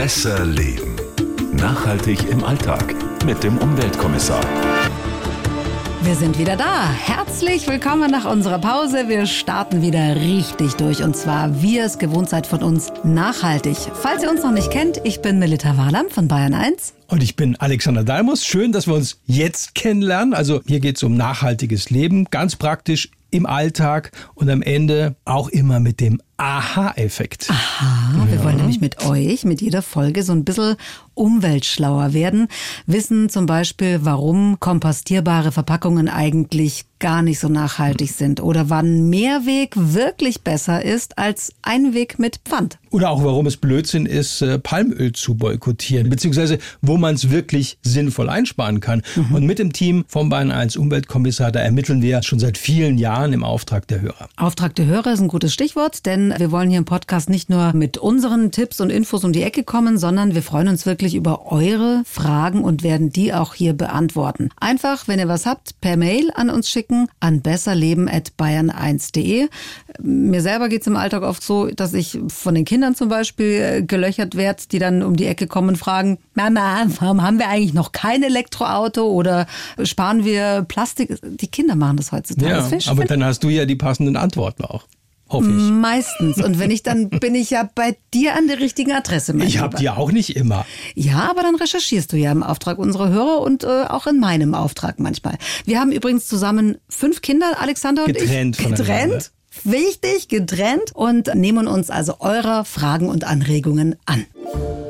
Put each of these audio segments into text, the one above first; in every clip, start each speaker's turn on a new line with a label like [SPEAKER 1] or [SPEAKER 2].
[SPEAKER 1] Besser Leben. Nachhaltig im Alltag mit dem Umweltkommissar.
[SPEAKER 2] Wir sind wieder da. Herzlich willkommen nach unserer Pause. Wir starten wieder richtig durch und zwar, wie ihr es gewohnt seid von uns, nachhaltig. Falls ihr uns noch nicht kennt, ich bin Melita Wahlam von Bayern 1.
[SPEAKER 3] Und ich bin Alexander Dalmus. Schön, dass wir uns jetzt kennenlernen. Also hier geht es um nachhaltiges Leben, ganz praktisch im Alltag und am Ende auch immer mit dem Aha-Effekt.
[SPEAKER 2] Aha, wir wollen nämlich mit euch, mit jeder Folge so ein bisschen umweltschlauer werden. Wissen zum Beispiel, warum kompostierbare Verpackungen eigentlich gar nicht so nachhaltig sind oder wann Mehrweg wirklich besser ist als Einweg mit Pfand.
[SPEAKER 3] Oder auch warum es Blödsinn ist, äh, Palmöl zu boykottieren, beziehungsweise wo man es wirklich sinnvoll einsparen kann. Mhm. Und mit dem Team vom Bayern 1 Umweltkommissar, da ermitteln wir schon seit vielen Jahren im Auftrag der Hörer.
[SPEAKER 2] Auftrag der Hörer ist ein gutes Stichwort, denn wir wollen hier im Podcast nicht nur mit unseren Tipps und Infos um die Ecke kommen, sondern wir freuen uns wirklich über eure Fragen und werden die auch hier beantworten. Einfach, wenn ihr was habt, per Mail an uns schicken an besserleben.bayern1.de. Mir selber geht es im Alltag oft so, dass ich von den Kindern zum Beispiel äh, gelöchert werde, die dann um die Ecke kommen und fragen, Mama, warum haben wir eigentlich noch kein Elektroauto oder sparen wir Plastik? Die Kinder machen das heutzutage.
[SPEAKER 3] Ja,
[SPEAKER 2] das
[SPEAKER 3] aber dann hast du ja die passenden Antworten auch. Hoffe ich.
[SPEAKER 2] Meistens. Und wenn ich dann bin ich ja bei dir an der richtigen Adresse.
[SPEAKER 3] ich habe die auch nicht immer.
[SPEAKER 2] Ja, aber dann recherchierst du ja im Auftrag unserer Hörer und äh, auch in meinem Auftrag manchmal. Wir haben übrigens zusammen fünf Kinder, Alexander und
[SPEAKER 3] getrennt
[SPEAKER 2] ich. Getrennt. Wichtig, getrennt und nehmen uns also eurer Fragen und Anregungen an.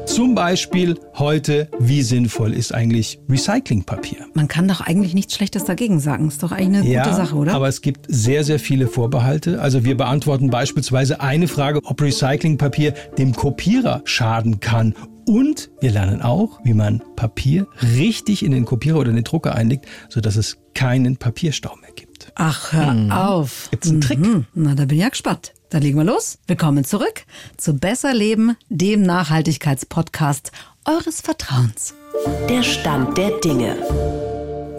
[SPEAKER 3] Zum Beispiel heute, wie sinnvoll ist eigentlich Recyclingpapier?
[SPEAKER 2] Man kann doch eigentlich nichts Schlechtes dagegen sagen. Ist doch eigentlich eine
[SPEAKER 3] ja,
[SPEAKER 2] gute Sache, oder?
[SPEAKER 3] Aber es gibt sehr, sehr viele Vorbehalte. Also wir beantworten beispielsweise eine Frage, ob Recyclingpapier dem Kopierer schaden kann. Und wir lernen auch, wie man Papier richtig in den Kopierer oder den Drucker einlegt, sodass es keinen Papierstau mehr gibt.
[SPEAKER 2] Ach, hör mhm. auf.
[SPEAKER 3] Gibt's einen Trick?
[SPEAKER 2] Mhm. Na, da bin ich ja gespannt. Dann legen wir los. Willkommen zurück zu Besser Leben, dem Nachhaltigkeitspodcast eures Vertrauens.
[SPEAKER 4] Der Stand der Dinge.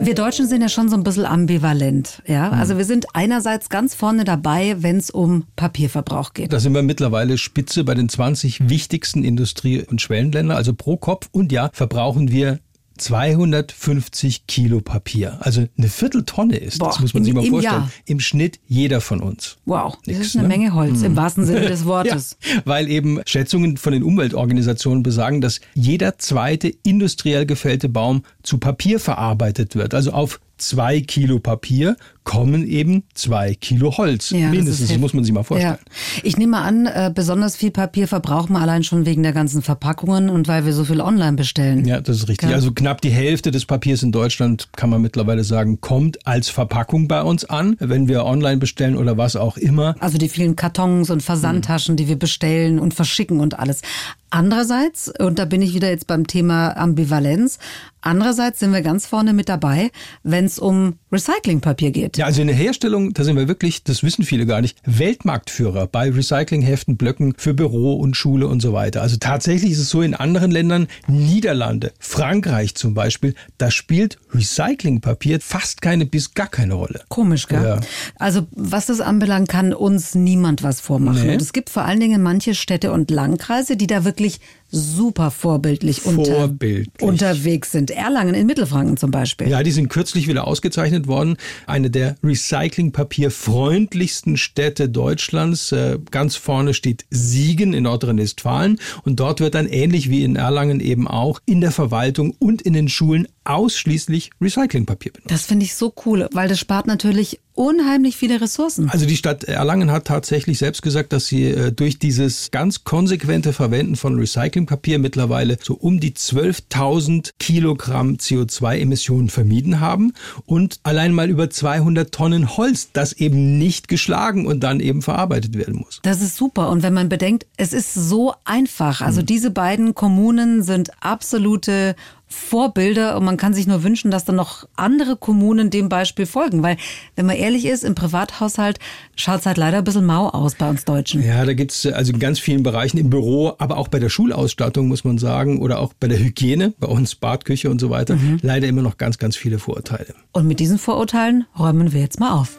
[SPEAKER 2] Wir Deutschen sind ja schon so ein bisschen ambivalent. Ja? Mhm. Also wir sind einerseits ganz vorne dabei, wenn es um Papierverbrauch geht.
[SPEAKER 3] Da sind wir mittlerweile Spitze bei den 20 wichtigsten Industrie- und Schwellenländern. Also pro Kopf und Jahr verbrauchen wir 250 Kilo Papier. Also eine Vierteltonne ist Boah, das, muss man im, sich mal vorstellen. Jahr. Im Schnitt jeder von uns.
[SPEAKER 2] Wow, das Nix, ist eine ne? Menge Holz, hm. im wahrsten Sinne des Wortes.
[SPEAKER 3] ja, weil eben Schätzungen von den Umweltorganisationen besagen, dass jeder zweite industriell gefällte Baum zu Papier verarbeitet wird. Also auf zwei Kilo Papier kommen eben zwei Kilo Holz. Ja, Mindestens, das, muss man sich mal vorstellen.
[SPEAKER 2] Ja. Ich nehme an, äh, besonders viel Papier verbrauchen wir allein schon wegen der ganzen Verpackungen und weil wir so viel online bestellen.
[SPEAKER 3] Ja, das ist richtig. Ja. Also knapp die Hälfte des Papiers in Deutschland, kann man mittlerweile sagen, kommt als Verpackung bei uns an, wenn wir online bestellen oder was auch immer.
[SPEAKER 2] Also die vielen Kartons und Versandtaschen, mhm. die wir bestellen und verschicken und alles. Andererseits, und da bin ich wieder jetzt beim Thema Ambivalenz, andererseits sind wir ganz vorne mit dabei, wenn es um Recyclingpapier geht.
[SPEAKER 3] Ja, also in der Herstellung, da sind wir wirklich, das wissen viele gar nicht, Weltmarktführer bei Recyclingheften, Blöcken für Büro und Schule und so weiter. Also tatsächlich ist es so in anderen Ländern, Niederlande, Frankreich zum Beispiel, da spielt Recyclingpapier fast keine bis gar keine Rolle.
[SPEAKER 2] Komisch, gell? Ja. Also was das anbelangt, kann uns niemand was vormachen. Nee. Und es gibt vor allen Dingen manche Städte und Landkreise, die da wirklich wirklich super vorbildlich, vorbildlich. Unter, unterwegs sind. Erlangen in Mittelfranken zum Beispiel.
[SPEAKER 3] Ja, die sind kürzlich wieder ausgezeichnet worden. Eine der recyclingpapierfreundlichsten Städte Deutschlands. Äh, ganz vorne steht Siegen in Nordrhein-Westfalen. Und dort wird dann ähnlich wie in Erlangen eben auch in der Verwaltung und in den Schulen ausschließlich Recyclingpapier benutzt.
[SPEAKER 2] Das finde ich so cool, weil das spart natürlich unheimlich viele Ressourcen.
[SPEAKER 3] Also die Stadt Erlangen hat tatsächlich selbst gesagt, dass sie äh, durch dieses ganz konsequente Verwenden von Recyclingpapier mittlerweile so um die 12.000 Kilogramm CO2-Emissionen vermieden haben und allein mal über 200 Tonnen Holz, das eben nicht geschlagen und dann eben verarbeitet werden muss.
[SPEAKER 2] Das ist super. Und wenn man bedenkt, es ist so einfach. Also hm. diese beiden Kommunen sind absolute Vorbilder und man kann sich nur wünschen, dass dann noch andere Kommunen dem Beispiel folgen. Weil, wenn man ehrlich ist, im Privathaushalt schaut es halt leider ein bisschen mau aus bei uns Deutschen.
[SPEAKER 3] Ja, da gibt es also in ganz vielen Bereichen im Büro, aber auch bei der Schulausstattung, muss man sagen, oder auch bei der Hygiene, bei uns Badküche und so weiter, mhm. leider immer noch ganz, ganz viele Vorurteile.
[SPEAKER 2] Und mit diesen Vorurteilen räumen wir jetzt mal auf.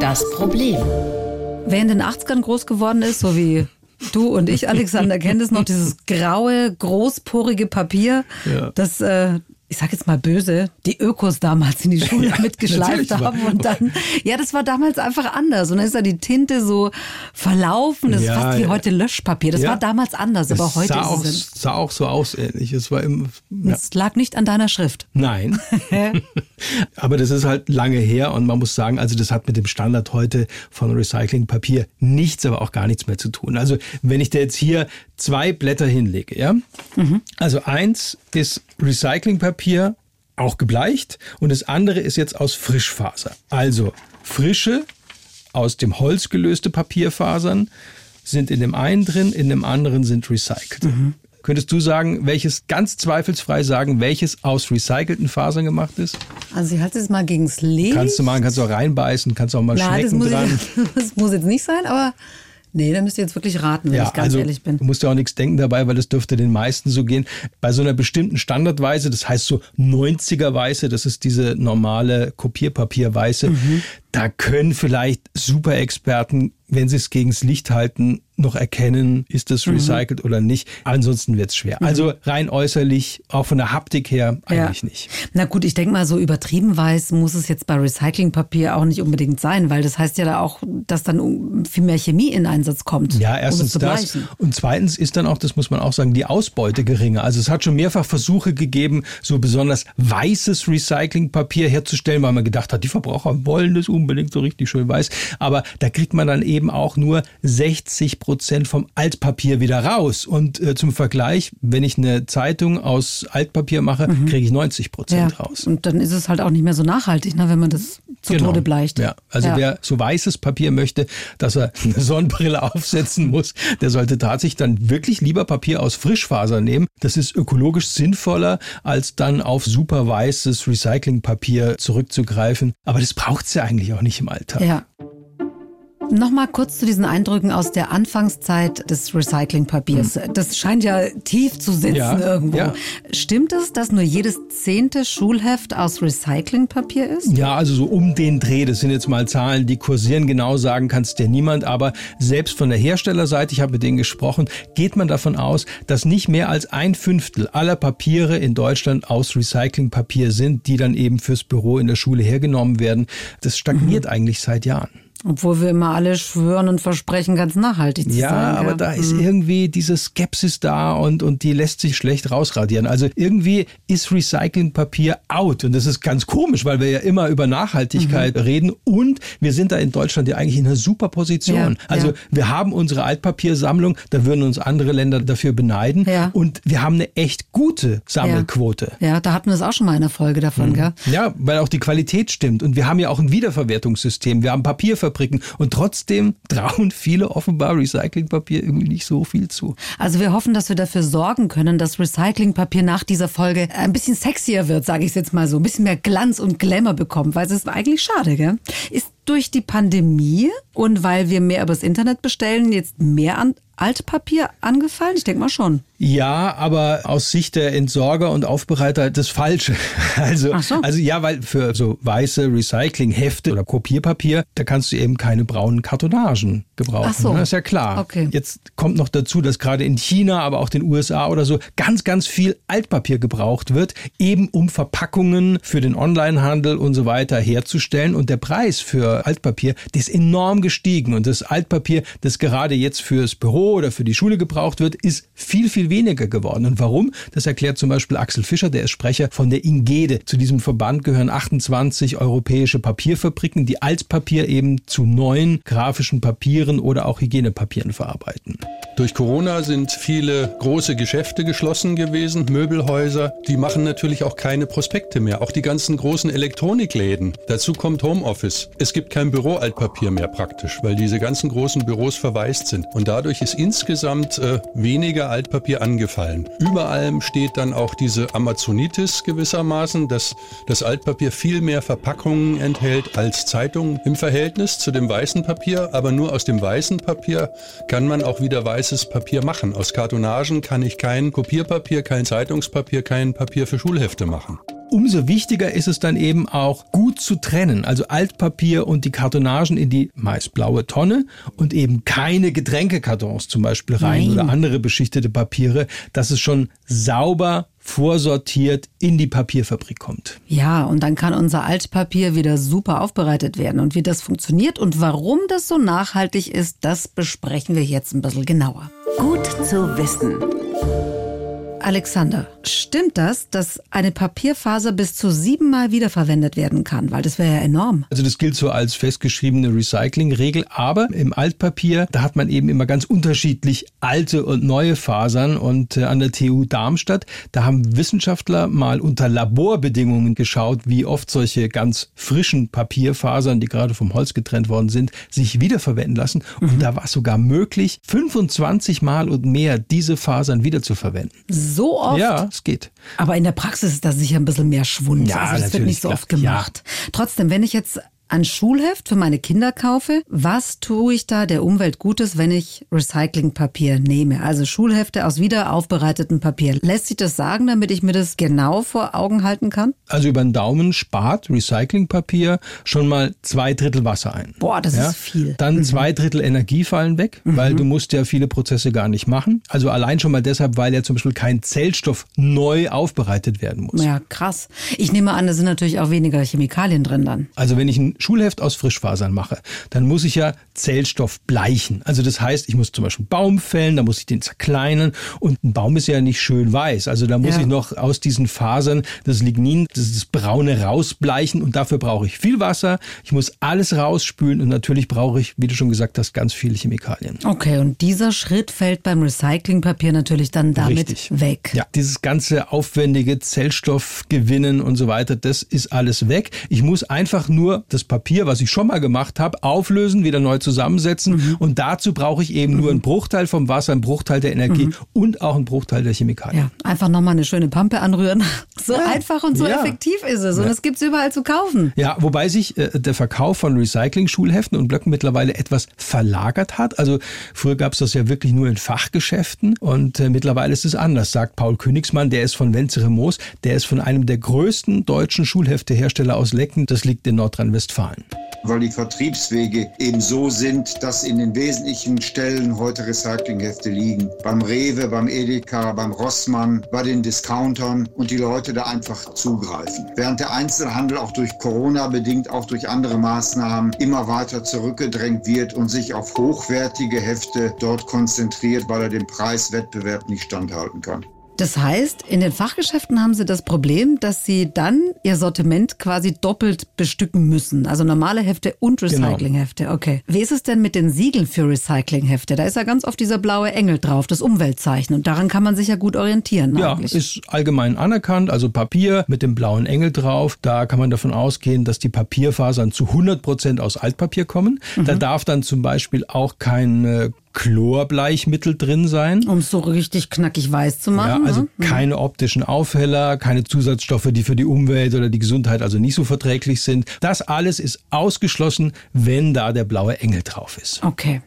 [SPEAKER 4] Das Problem.
[SPEAKER 2] Wer in den 80ern groß geworden ist, so wie Du und ich, Alexander, kennen das noch, dieses graue, großporige Papier,
[SPEAKER 3] Ja.
[SPEAKER 2] das, äh, ich sag jetzt mal böse, die Ökos damals in die Schule
[SPEAKER 3] Ja,
[SPEAKER 2] mitgeschleift
[SPEAKER 3] aber-
[SPEAKER 2] haben und dann, ja, das war damals einfach anders und dann ist da die Tinte so verlaufen, das
[SPEAKER 3] Ja,
[SPEAKER 2] ist fast wie heute Löschpapier, das
[SPEAKER 3] Ja.
[SPEAKER 2] war damals anders, aber
[SPEAKER 3] Es
[SPEAKER 2] heute
[SPEAKER 3] sah
[SPEAKER 2] ist
[SPEAKER 3] auch,
[SPEAKER 2] es,
[SPEAKER 3] sah auch so aus ähnlich. Es war im,
[SPEAKER 2] es lag nicht an deiner Schrift.
[SPEAKER 3] Nein. Aber das ist halt lange her und man muss sagen, also das hat mit dem Standard heute von Recyclingpapier nichts, aber auch gar nichts mehr zu tun. Also wenn ich dir jetzt hier zwei Blätter hinlege, ja, also eins ist Recyclingpapier, auch gebleicht und das andere ist jetzt aus Frischfaser. Also frische, aus dem Holz gelöste Papierfasern sind in dem einen drin, in dem anderen sind recycelt. Könntest du sagen, welches ganz zweifelsfrei sagen, welches aus recycelten Fasern gemacht ist?
[SPEAKER 2] Also ich halte es mal gegens Licht.
[SPEAKER 3] Kannst du machen, kannst du auch reinbeißen, kannst auch mal
[SPEAKER 2] Na, das
[SPEAKER 3] schmecken
[SPEAKER 2] muss,
[SPEAKER 3] dran.
[SPEAKER 2] ich, das muss jetzt nicht sein, aber nee, da müsst ihr jetzt wirklich raten, wenn ich ganz
[SPEAKER 3] also
[SPEAKER 2] ehrlich bin.
[SPEAKER 3] du musst ja auch nichts denken dabei, weil das dürfte den meisten so gehen. Bei so einer bestimmten Standardweise, das heißt so 90er Weiße, das ist diese normale Kopierpapierweiße,
[SPEAKER 2] Mhm.
[SPEAKER 3] Da können vielleicht Superexperten, wenn sie es gegens Licht halten, noch erkennen, ist
[SPEAKER 2] Mhm.
[SPEAKER 3] das recycelt oder nicht. Ansonsten wird es schwer. Also rein äußerlich, auch von der Haptik her, eigentlich nicht.
[SPEAKER 2] Na gut, ich denke mal, so übertrieben weiß muss es jetzt bei Recyclingpapier auch nicht unbedingt sein, weil das heißt ja da auch, dass dann viel mehr Chemie in Einsatz kommt.
[SPEAKER 3] Ja,
[SPEAKER 2] um es
[SPEAKER 3] erstens
[SPEAKER 2] zu
[SPEAKER 3] das. Und zweitens ist dann auch, das muss man auch sagen, die Ausbeute geringer. Also es hat schon mehrfach Versuche gegeben, so besonders weißes Recyclingpapier herzustellen, weil man gedacht hat, die Verbraucher wollen das unbedingt so richtig schön weiß. Aber da kriegt man dann eben auch nur 60 Prozent vom Altpapier wieder raus. Und äh, zum Vergleich, wenn ich eine Zeitung aus Altpapier mache, kriege ich 90 Prozent
[SPEAKER 2] Mhm. Ja.
[SPEAKER 3] raus.
[SPEAKER 2] Und dann ist es halt auch nicht mehr so nachhaltig, ne, wenn man das zu Tode bleicht.
[SPEAKER 3] Genau. Ja, also
[SPEAKER 2] Ja.
[SPEAKER 3] wer so weißes Papier möchte, dass er eine Sonnenbrille aufsetzen muss, der sollte tatsächlich dann wirklich lieber Papier aus Frischfaser nehmen. Das ist ökologisch sinnvoller, als dann auf super weißes Recyclingpapier zurückzugreifen. Aber das braucht's ja eigentlich auch nicht im Alltag.
[SPEAKER 2] Ja. Nochmal kurz zu diesen Eindrücken aus der Anfangszeit des Recyclingpapiers. Das scheint ja tief zu sitzen
[SPEAKER 3] Hm. Ja,
[SPEAKER 2] irgendwo.
[SPEAKER 3] ja.
[SPEAKER 2] Stimmt es, dass nur jedes zehnte Schulheft aus Recyclingpapier ist?
[SPEAKER 3] Ja, also so um den Dreh, das sind jetzt mal Zahlen, die kursieren, genau sagen kann es dir niemand, aber selbst von der Herstellerseite, ich habe mit denen gesprochen, geht man davon aus, dass nicht mehr als ein Fünftel aller Papiere in Deutschland aus Recyclingpapier sind, die dann eben fürs Büro in der Schule hergenommen werden. Das stagniert
[SPEAKER 2] Mhm.
[SPEAKER 3] eigentlich seit Jahren.
[SPEAKER 2] Obwohl wir immer alle schwören und versprechen, ganz nachhaltig zu
[SPEAKER 3] Ja,
[SPEAKER 2] sein.
[SPEAKER 3] aber da ist irgendwie diese Skepsis da und, und die lässt sich schlecht rausradieren. Also irgendwie ist Recyclingpapier out und das ist ganz komisch, weil wir ja immer über Nachhaltigkeit
[SPEAKER 2] Mhm.
[SPEAKER 3] reden und wir sind da in Deutschland ja eigentlich in einer super Position.
[SPEAKER 2] Ja,
[SPEAKER 3] also
[SPEAKER 2] ja.
[SPEAKER 3] wir haben unsere Altpapiersammlung, da würden uns andere Länder dafür beneiden
[SPEAKER 2] Ja.
[SPEAKER 3] und wir haben eine echt gute Sammelquote.
[SPEAKER 2] Ja, da hatten wir es auch schon mal in der Folge davon, gell?
[SPEAKER 3] Ja, weil auch die Qualität stimmt. Und wir haben ja auch ein Wiederverwertungssystem. Wir haben Papierfabriken. Und trotzdem trauen viele offenbar Recyclingpapier irgendwie nicht so viel zu.
[SPEAKER 2] Also wir hoffen, dass wir dafür sorgen können, dass Recyclingpapier nach dieser Folge ein bisschen sexier wird, sage ich jetzt mal so, ein bisschen mehr Glanz und Glamour bekommt, weil es ist eigentlich schade, gell? Ist durch die Pandemie und weil wir mehr übers Internet bestellen, jetzt mehr an Altpapier angefallen? Ich denke mal schon.
[SPEAKER 3] Ja, aber aus Sicht der Entsorger und Aufbereiter das Falsche. Also,
[SPEAKER 2] so.
[SPEAKER 3] also ja, weil für so weiße Recyclinghefte oder Kopierpapier, da kannst du eben keine braunen Kartonagen gebrauchen.
[SPEAKER 2] Ach so.
[SPEAKER 3] ne? ist ja klar.
[SPEAKER 2] Okay.
[SPEAKER 3] Jetzt kommt noch dazu, dass gerade in China, aber auch den USA oder so ganz, ganz viel Altpapier gebraucht wird, eben um Verpackungen für den Onlinehandel und so weiter herzustellen. Und der Preis für Altpapier, der ist enorm gestiegen. Und das Altpapier, das gerade jetzt fürs Oder für die Schule gebraucht wird, ist viel, viel weniger geworden. Und warum? Das erklärt zum Beispiel Axel Fischer, der ist Sprecher von der Ingede. Zu diesem Verband gehören 28 europäische Papierfabriken, die Altpapier eben zu neuen grafischen Papieren oder auch Hygienepapieren verarbeiten.
[SPEAKER 5] Durch Corona sind viele große Geschäfte geschlossen gewesen, Möbelhäuser. Die machen natürlich auch keine Prospekte mehr. Auch die ganzen großen Elektronikläden. Dazu kommt Homeoffice. Es gibt kein Büroaltpapier mehr praktisch, weil diese ganzen großen Büros verwaist sind. Und dadurch ist insgesamt äh, weniger Altpapier angefallen. Über allem steht dann auch diese Amazonitis gewissermaßen, dass das Altpapier viel mehr Verpackungen enthält als Zeitungen im Verhältnis zu dem weißen Papier. Aber nur aus dem weißen Papier kann man auch wieder weißes Papier machen. Aus Kartonagen kann ich kein Kopierpapier, kein Zeitungspapier, kein Papier für Schulhefte machen.
[SPEAKER 3] Umso wichtiger ist es dann eben auch gut zu trennen. Also Altpapier und die Kartonagen in die meist blaue Tonne und eben keine Getränkekartons zum Beispiel rein
[SPEAKER 2] Nein.
[SPEAKER 3] oder andere beschichtete Papiere, dass es schon sauber vorsortiert in die Papierfabrik kommt.
[SPEAKER 2] Ja, und dann kann unser Altpapier wieder super aufbereitet werden. Und wie das funktioniert und warum das so nachhaltig ist, das besprechen wir jetzt ein bisschen genauer.
[SPEAKER 4] Gut zu wissen.
[SPEAKER 2] Alexander, stimmt das, dass eine Papierfaser bis zu siebenmal wiederverwendet werden kann? Weil das wäre ja enorm.
[SPEAKER 3] Also das gilt so als festgeschriebene Recyclingregel, aber im Altpapier, da hat man eben immer ganz unterschiedlich alte und neue Fasern und äh, an der TU Darmstadt, da haben Wissenschaftler mal unter Laborbedingungen geschaut, wie oft solche ganz frischen Papierfasern, die gerade vom Holz getrennt worden sind, sich wiederverwenden lassen und da war es sogar möglich, 25 Mal und mehr diese Fasern wiederzuverwenden.
[SPEAKER 2] So oft.
[SPEAKER 3] Ja, es geht.
[SPEAKER 2] Aber in der Praxis ist da sicher ein bisschen mehr Schwund.
[SPEAKER 3] Ja,
[SPEAKER 2] also das wird nicht so oft gemacht. Trotzdem, wenn ich jetzt ein Schulheft für meine Kinder kaufe, was tue ich da der Umwelt Gutes, wenn ich Recyclingpapier nehme? Also Schulhefte aus wieder aufbereitetem Papier. Lässt sich das sagen, damit ich mir das genau vor Augen halten kann?
[SPEAKER 3] Also über den Daumen spart Recyclingpapier schon mal zwei Drittel Wasser ein.
[SPEAKER 2] Boah, das ist viel. Mhm.
[SPEAKER 3] Dann zwei Drittel Energie fallen weg, weil du musst ja viele Prozesse gar nicht machen. Also allein schon mal deshalb, weil ja zum Beispiel kein Zellstoff neu aufbereitet werden muss.
[SPEAKER 2] Ja, krass. Ich nehme an, da sind natürlich auch weniger Chemikalien drin dann.
[SPEAKER 3] Also wenn ich ein Schulheft aus Frischfasern mache, dann muss ich ja Zellstoff bleichen. Also das heißt, ich muss zum Beispiel einen Baum fällen, da muss ich den zerkleinern und ein Baum ist ja nicht schön weiß. Also da muss
[SPEAKER 2] Ja.
[SPEAKER 3] ich noch aus diesen Fasern das Lignin, das, das Braune rausbleichen und dafür brauche ich viel Wasser. Ich muss alles rausspülen und natürlich brauche ich, wie du schon gesagt hast, ganz viele Chemikalien.
[SPEAKER 2] Okay, und dieser Schritt fällt beim Recyclingpapier natürlich dann damit
[SPEAKER 3] Richtig.
[SPEAKER 2] weg.
[SPEAKER 3] Ja, dieses ganze aufwendige Zellstoffgewinnen und so weiter, das ist alles weg. Ich muss einfach nur das Papier, was ich schon mal gemacht habe, auflösen, wieder neu zusammensetzen
[SPEAKER 2] Mhm.
[SPEAKER 3] und dazu brauche ich eben nur einen Bruchteil vom Wasser, einen Bruchteil der Energie
[SPEAKER 2] Mhm.
[SPEAKER 3] und auch einen Bruchteil der Chemikalien.
[SPEAKER 2] Ja, einfach nochmal eine schöne Pampe anrühren. So
[SPEAKER 3] Ja.
[SPEAKER 2] einfach und so
[SPEAKER 3] Ja.
[SPEAKER 2] effektiv ist es. Und es gibt's überall zu kaufen.
[SPEAKER 3] Ja, wobei sich äh, der Verkauf von Recycling-Schulheften und Blöcken mittlerweile etwas verlagert hat. Also früher gab es das ja wirklich nur in Fachgeschäften und äh, mittlerweile ist es anders, sagt Paul Königsmann, der ist von Wenzere Moos, der ist von einem der größten deutschen Schulheftehersteller aus Lecken, das liegt in Nordrhein-Westfalen.
[SPEAKER 6] Weil die Vertriebswege eben so sind, dass in den wesentlichen Stellen heute Recyclinghefte liegen. Beim Rewe, beim Edeka, beim Rossmann, bei den Discountern und die Leute da einfach zugreifen. Während der Einzelhandel auch durch Corona bedingt, auch durch andere Maßnahmen immer weiter zurückgedrängt wird und sich auf hochwertige Hefte dort konzentriert, weil er dem Preiswettbewerb nicht standhalten kann.
[SPEAKER 2] Das heißt, in den Fachgeschäften haben sie das Problem, dass sie dann ihr Sortiment quasi doppelt bestücken müssen. Also normale Hefte und
[SPEAKER 3] Genau.
[SPEAKER 2] Recyclinghefte. Okay. Wie ist es denn mit den Siegeln für Recyclinghefte? Da ist ja ganz oft dieser blaue Engel drauf, das Umweltzeichen. Und daran kann man sich ja gut orientieren.
[SPEAKER 3] Ja,
[SPEAKER 2] eigentlich.
[SPEAKER 3] ist allgemein anerkannt, also Papier mit dem blauen Engel drauf. Da kann man davon ausgehen, dass die Papierfasern zu 100 Prozent aus Altpapier kommen. Da darf dann zum Beispiel auch kein Chlorbleichmittel drin sein.
[SPEAKER 2] um es so richtig knackig weiß zu machen.
[SPEAKER 3] Ja, also
[SPEAKER 2] ne?
[SPEAKER 3] keine optischen Aufheller, keine Zusatzstoffe, die für die Umwelt oder die Gesundheit also nicht so verträglich sind. Das alles ist ausgeschlossen, wenn da der blaue Engel drauf ist.
[SPEAKER 2] Okay.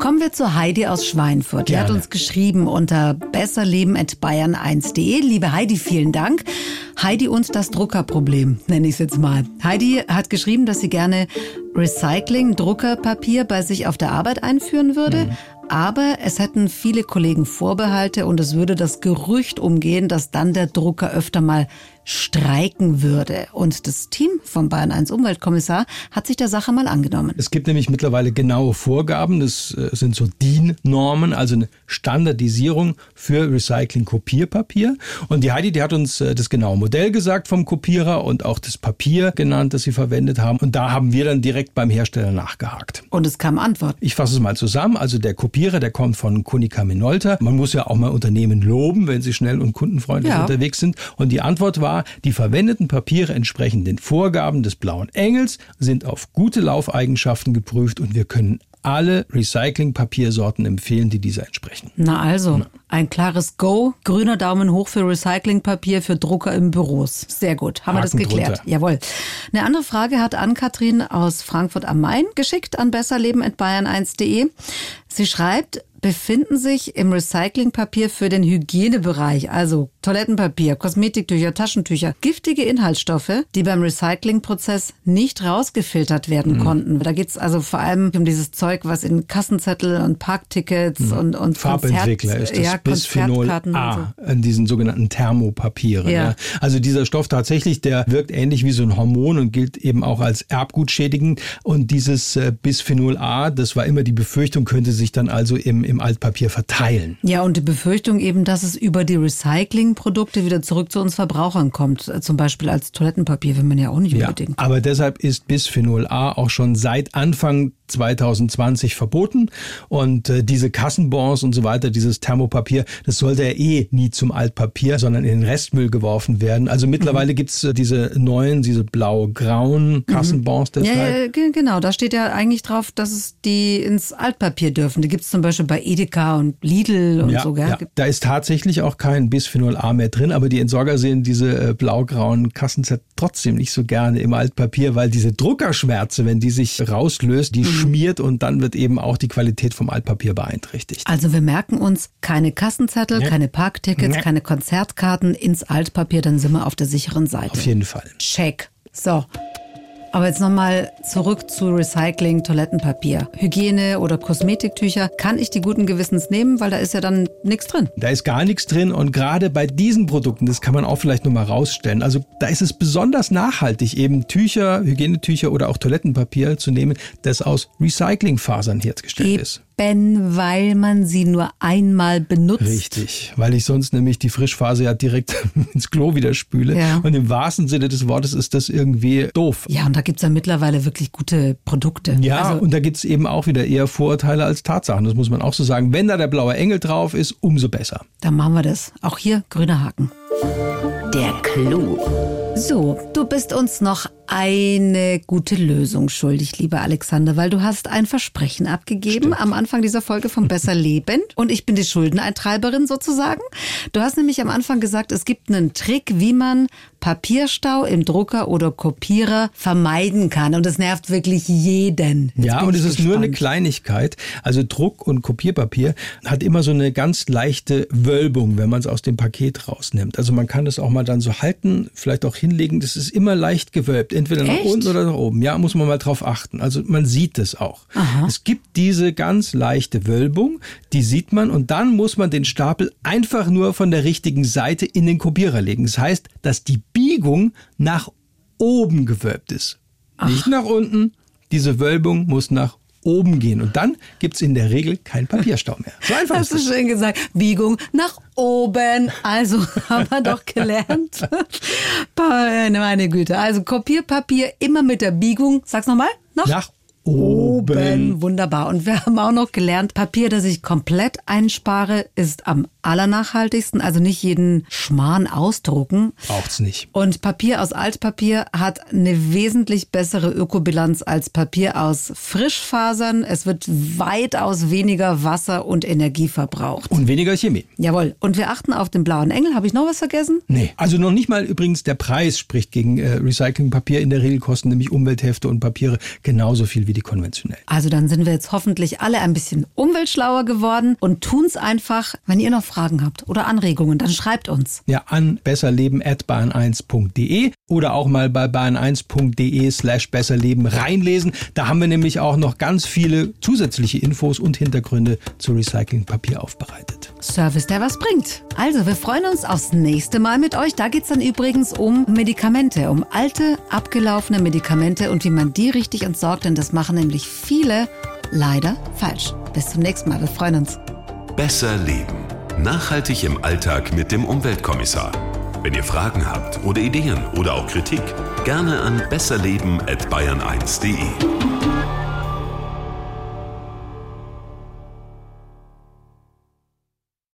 [SPEAKER 2] Kommen wir zu Heidi aus Schweinfurt. Die hat uns geschrieben unter besserleben.bayern1.de. Liebe Heidi, vielen Dank. Heidi und das Druckerproblem, nenne ich es jetzt mal. Heidi hat geschrieben, dass sie gerne Recycling, Druckerpapier bei sich auf der Arbeit einführen würde.
[SPEAKER 3] Mhm.
[SPEAKER 2] Aber es hätten viele Kollegen Vorbehalte und es würde das Gerücht umgehen, dass dann der Drucker öfter mal streiken würde. Und das Team vom Bayern 1 Umweltkommissar hat sich der Sache mal angenommen.
[SPEAKER 3] Es gibt nämlich mittlerweile genaue Vorgaben, das äh, sind so DIN-Normen, also eine Standardisierung für Recycling-Kopierpapier. Und die Heidi, die hat uns äh, das genaue Modell gesagt vom Kopierer und auch das Papier genannt, das sie verwendet haben. Und da haben wir dann direkt beim Hersteller nachgehakt.
[SPEAKER 2] Und es kam Antwort.
[SPEAKER 3] Ich fasse es mal zusammen. Also der Kopierer, der kommt von Konica Minolta. Man muss ja auch mal Unternehmen loben, wenn sie schnell und kundenfreundlich
[SPEAKER 2] Ja.
[SPEAKER 3] unterwegs sind. Und die Antwort war, die verwendeten Papiere entsprechen den Vorgaben des blauen Engels, sind auf gute Laufeigenschaften geprüft und wir können alle Recycling-Papiersorten empfehlen, die dieser entsprechen.
[SPEAKER 2] Na also, ein klares Go, grüner Daumen hoch für Recyclingpapier für Drucker im Büros. Sehr gut, haben wir das
[SPEAKER 3] Haken
[SPEAKER 2] geklärt.
[SPEAKER 3] drunter.
[SPEAKER 2] Jawohl. Eine andere Frage hat Ann-Kathrin aus Frankfurt am Main geschickt an besserleben.bayern1.de. Sie schreibt, befinden sich im Recyclingpapier für den Hygienebereich, also Toilettenpapier, Kosmetiktücher, Taschentücher, giftige Inhaltsstoffe, die beim Recyclingprozess nicht rausgefiltert werden mhm. konnten. Da geht's also vor allem um dieses Zeug, was in Kassenzettel und Parktickets mhm. und, und
[SPEAKER 3] Farbentwickler
[SPEAKER 2] Konzert,
[SPEAKER 3] ist das
[SPEAKER 2] ja,
[SPEAKER 3] Bisphenol A
[SPEAKER 2] so.
[SPEAKER 3] in diesen sogenannten Thermopapieren. Ja. ja. Also dieser Stoff tatsächlich, der wirkt ähnlich wie so ein Hormon und gilt eben auch als erbgutschädigend. Und dieses äh, Bisphenol A, das war immer die Befürchtung, könnte sich dann also im, im Altpapier verteilen.
[SPEAKER 2] Ja, und die Befürchtung eben, dass es über die Recyclingprodukte wieder zurück zu uns Verbrauchern kommt. Äh, zum Beispiel als Toilettenpapier, wenn man ja auch nicht ja, unbedingt.
[SPEAKER 3] Aber deshalb ist Bisphenol A auch schon seit Anfang 2020 verboten. Und äh, diese Kassenbons und so weiter, dieses Thermopapier, das sollte ja eh nie zum Altpapier, sondern in den Restmüll geworfen werden. Also mittlerweile mhm. gibt's äh, diese neuen, diese blau-grauen mhm. Kassenbons.
[SPEAKER 2] Mhm. Ja, ja, genau. Da steht ja eigentlich drauf, dass es die ins Altpapier dürfen. Die gibt's zum Beispiel bei Edeka und Lidl und
[SPEAKER 3] ja,
[SPEAKER 2] so. Gell?
[SPEAKER 3] Ja. Da ist tatsächlich auch kein Bisphenol A mehr drin, aber die Entsorger sehen diese äh, blau-grauen Kassenzett trotzdem nicht so gerne im Altpapier, weil diese Druckerschwärze, wenn die sich rauslöst, die mhm schmiert und dann wird eben auch die Qualität vom Altpapier beeinträchtigt.
[SPEAKER 2] Also wir merken uns keine Kassenzettel, ja. keine Parktickets, ja. keine Konzertkarten ins Altpapier, dann sind wir auf der sicheren Seite.
[SPEAKER 3] Auf jeden Fall.
[SPEAKER 2] Check. So, aber jetzt nochmal zurück zu Recycling, Toilettenpapier. Hygiene oder Kosmetiktücher. Kann ich die guten Gewissens nehmen, weil da ist ja dann nichts drin.
[SPEAKER 3] Da ist gar nichts drin und gerade bei diesen Produkten, das kann man auch vielleicht nur mal rausstellen. Also da ist es besonders nachhaltig, eben Tücher, Hygienetücher oder auch Toilettenpapier zu nehmen, das aus Recyclingfasern hergestellt ist
[SPEAKER 2] weil man sie nur einmal benutzt.
[SPEAKER 3] Richtig, weil ich sonst nämlich die Frischphase ja direkt ins Klo wieder spüle. Ja. Und im wahrsten Sinne des Wortes ist das irgendwie doof.
[SPEAKER 2] Ja, und da gibt's ja mittlerweile wirklich gute Produkte.
[SPEAKER 3] Ja, also, und da gibt's eben auch wieder eher Vorurteile als Tatsachen. Das muss man auch so sagen. Wenn da der blaue Engel drauf ist, umso besser.
[SPEAKER 2] Dann machen wir das. Auch hier grüner Haken.
[SPEAKER 4] Der Clou.
[SPEAKER 2] So, du bist uns noch eine gute Lösung schuldig, lieber Alexander, weil du hast ein Versprechen abgegeben Stimmt. am Anfang dieser Folge von Besser Leben und ich bin die Schuldeneintreiberin sozusagen. Du hast nämlich am Anfang gesagt, es gibt einen Trick, wie man Papierstau im Drucker oder Kopierer vermeiden kann und das nervt wirklich jeden.
[SPEAKER 3] Jetzt ja, und es ist gespannt. nur eine Kleinigkeit. Also Druck und Kopierpapier hat immer so eine ganz leichte Wölbung, wenn man es aus dem Paket rausnimmt. Also man kann das auch mal dann so halten, vielleicht auch hinlegen. Das ist immer leicht gewölbt entweder Echt? nach unten oder nach oben. Ja, muss man mal drauf achten. Also man sieht es auch. Aha. Es gibt diese ganz leichte Wölbung, die sieht man und dann muss man den Stapel einfach nur von der richtigen Seite in den Kopierer legen. Das heißt, dass die Biegung nach oben gewölbt ist. Ach. Nicht nach unten. Diese Wölbung muss nach oben gehen. Und dann gibt es in der Regel keinen Papierstau mehr.
[SPEAKER 2] So einfach Hast ist du schön gesagt. Biegung nach oben. Also haben wir doch gelernt. Meine Güte. Also Kopierpapier immer mit der Biegung. Sag's nochmal.
[SPEAKER 3] Nach, nach oben.
[SPEAKER 2] Wunderbar. Und wir haben auch noch gelernt, Papier, das ich komplett einspare, ist am allernachhaltigsten. Also nicht jeden Schmarrn ausdrucken.
[SPEAKER 3] Braucht's nicht.
[SPEAKER 2] Und Papier aus Altpapier hat eine wesentlich bessere Ökobilanz als Papier aus Frischfasern. Es wird weitaus weniger Wasser und Energie verbraucht.
[SPEAKER 3] Und weniger Chemie.
[SPEAKER 2] Jawohl. Und wir achten auf den blauen Engel. Habe ich noch was vergessen?
[SPEAKER 3] Nee. Also noch nicht mal übrigens der Preis spricht gegen äh, Recyclingpapier. In der Regel kosten nämlich Umwelthefte und Papiere genauso viel wie die konventionellen.
[SPEAKER 2] Also dann sind wir jetzt hoffentlich alle ein bisschen umweltschlauer geworden und tun's einfach. Wenn ihr noch Fragen habt oder Anregungen, dann schreibt uns.
[SPEAKER 3] Ja, an besserleben.bahn1.de oder auch mal bei bahn1.de slash besserleben reinlesen. Da haben wir nämlich auch noch ganz viele zusätzliche Infos und Hintergründe zu Recyclingpapier aufbereitet.
[SPEAKER 2] Service, der was bringt. Also, wir freuen uns aufs nächste Mal mit euch. Da geht's dann übrigens um Medikamente, um alte, abgelaufene Medikamente und wie man die richtig entsorgt, denn das machen nämlich viele leider falsch. Bis zum nächsten Mal. Wir freuen uns.
[SPEAKER 1] Besser leben. Nachhaltig im Alltag mit dem Umweltkommissar. Wenn ihr Fragen habt oder Ideen oder auch Kritik, gerne an besserleben@bayern1.de.